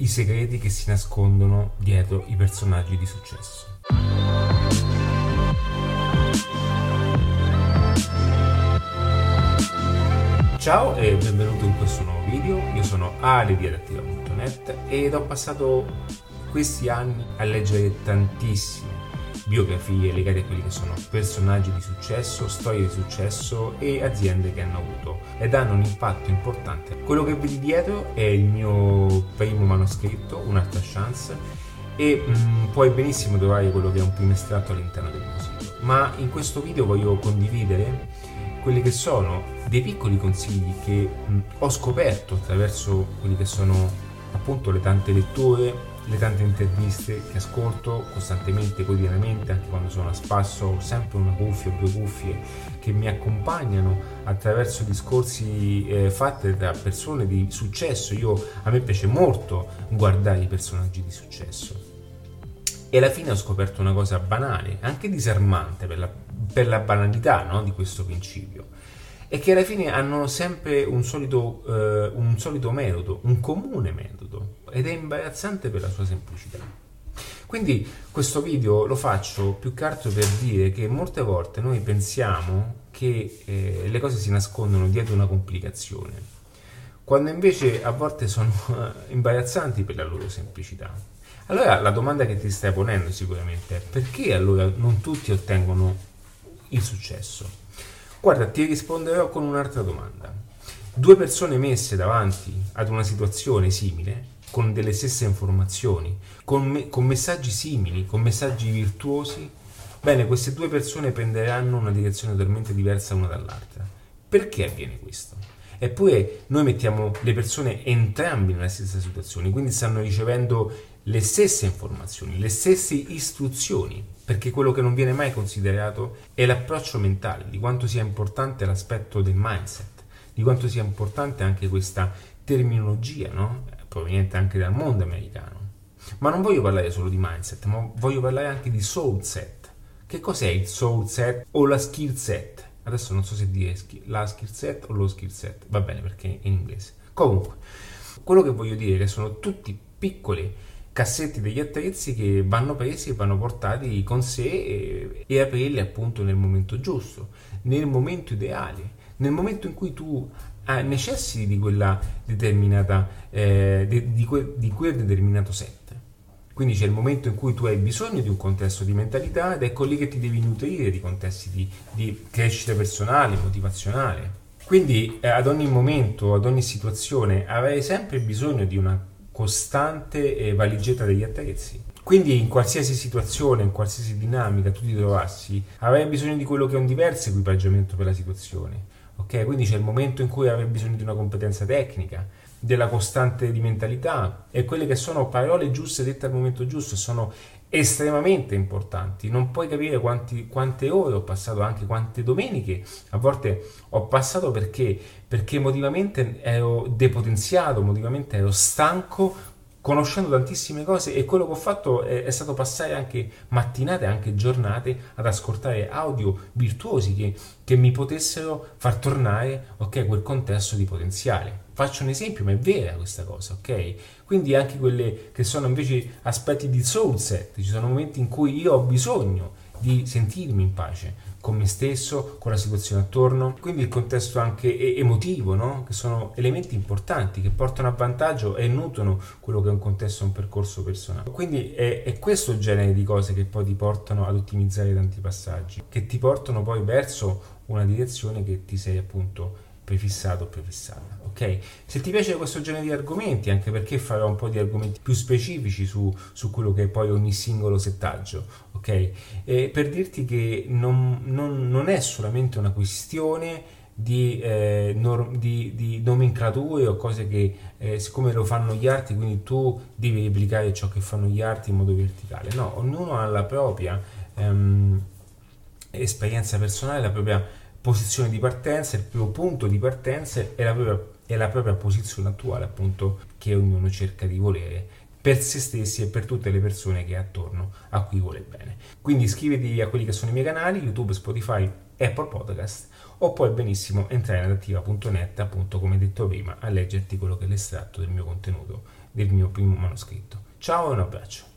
i segreti che si nascondono dietro i personaggi di successo. Ciao e benvenuto in questo nuovo video, io sono Ali di adattiva.net ed ho passato questi anni a leggere tantissime biografie legate a quelli che sono personaggi di successo, storie di successo e aziende che hanno avuto ed hanno un impatto importante. Quello che vedi dietro è il mio primo manoscritto, Un'altra chance, e mh, mm, puoi benissimo trovare quello che è un primo estratto all'interno del mio sito. Ma in questo video voglio condividere quelli che sono dei piccoli consigli che mh, ho scoperto attraverso quelli che sono appunto le tante letture le tante interviste che ascolto costantemente, quotidianamente, anche quando sono a spasso, ho sempre una cuffia o due cuffie che mi accompagnano attraverso discorsi eh, fatti da persone di successo. Io, a me piace molto guardare i personaggi di successo. E alla fine ho scoperto una cosa banale, anche disarmante per la, per la banalità no, di questo principio e che alla fine hanno sempre un solito, eh, un solito metodo, un comune metodo, ed è imbarazzante per la sua semplicità. Quindi questo video lo faccio più che altro per dire che molte volte noi pensiamo che eh, le cose si nascondono dietro una complicazione, quando invece a volte sono eh, imbarazzanti per la loro semplicità. Allora la domanda che ti stai ponendo sicuramente è perché allora non tutti ottengono il successo? Guarda, ti risponderò con un'altra domanda. Due persone messe davanti ad una situazione simile, con delle stesse informazioni, con, me- con messaggi simili, con messaggi virtuosi, bene, queste due persone prenderanno una direzione totalmente diversa l'una dall'altra. Perché avviene questo? Eppure noi mettiamo le persone entrambi nella stessa situazione, quindi stanno ricevendo le stesse informazioni, le stesse istruzioni, perché quello che non viene mai considerato è l'approccio mentale, di quanto sia importante l'aspetto del mindset, di quanto sia importante anche questa terminologia, no? proveniente anche dal mondo americano. Ma non voglio parlare solo di mindset, ma voglio parlare anche di soul set. Che cos'è il soul set o la skill set? Adesso non so se dire la skill set o lo skill set, va bene perché è in inglese. Comunque, quello che voglio dire è che sono tutti piccoli cassetti degli attrezzi che vanno presi e vanno portati con sé e, e aprirli appunto nel momento giusto, nel momento ideale, nel momento in cui tu ah, necessiti di quella determinata, eh, di, di, que, di quel determinato set. Quindi c'è il momento in cui tu hai bisogno di un contesto di mentalità ed ecco lì che ti devi nutrire di contesti di, di crescita personale, motivazionale. Quindi eh, ad ogni momento, ad ogni situazione avrai sempre bisogno di una costante valigetta degli attrezzi. Quindi in qualsiasi situazione, in qualsiasi dinamica tu ti trovassi, avrai bisogno di quello che è un diverso equipaggiamento per la situazione. Ok? Quindi c'è il momento in cui avrai bisogno di una competenza tecnica, della costante di mentalità e quelle che sono parole giuste dette al momento giusto sono estremamente importanti. Non puoi capire quanti, quante ore ho passato, anche quante domeniche a volte ho passato perché, perché emotivamente ero depotenziato, emotivamente ero stanco conoscendo tantissime cose e quello che ho fatto è, è, stato passare anche mattinate, anche giornate ad ascoltare audio virtuosi che, che mi potessero far tornare ok, quel contesto di potenziale. Faccio un esempio, ma è vera questa cosa, ok? Quindi anche quelle che sono invece aspetti di soul set, ci sono momenti in cui io ho bisogno di sentirmi in pace con me stesso, con la situazione attorno, quindi il contesto anche emotivo, no? che sono elementi importanti che portano a vantaggio e nutrono quello che è un contesto, un percorso personale. Quindi è, è questo genere di cose che poi ti portano ad ottimizzare tanti passaggi, che ti portano poi verso una direzione che ti sei appunto prefissato o prefissata. Ok? Se ti piace questo genere di argomenti, anche perché farò un po' di argomenti più specifici su, su quello che è poi ogni singolo settaggio, ok? E per dirti che non, non, non è solamente una questione di, eh, norm, di, di, nomenclature o cose che eh, siccome lo fanno gli arti quindi tu devi replicare ciò che fanno gli arti in modo verticale no, ognuno ha la propria ehm, esperienza personale la propria posizione di partenza, il primo punto di partenza è la propria, è la propria posizione attuale appunto che ognuno cerca di volere per se stessi e per tutte le persone che è attorno a cui vuole bene. Quindi iscriviti a quelli che sono i miei canali, YouTube, Spotify, Apple Podcast o puoi benissimo entrare in adattiva.net appunto come detto prima a leggerti quello che è l'estratto del mio contenuto del mio primo manoscritto. Ciao e un abbraccio.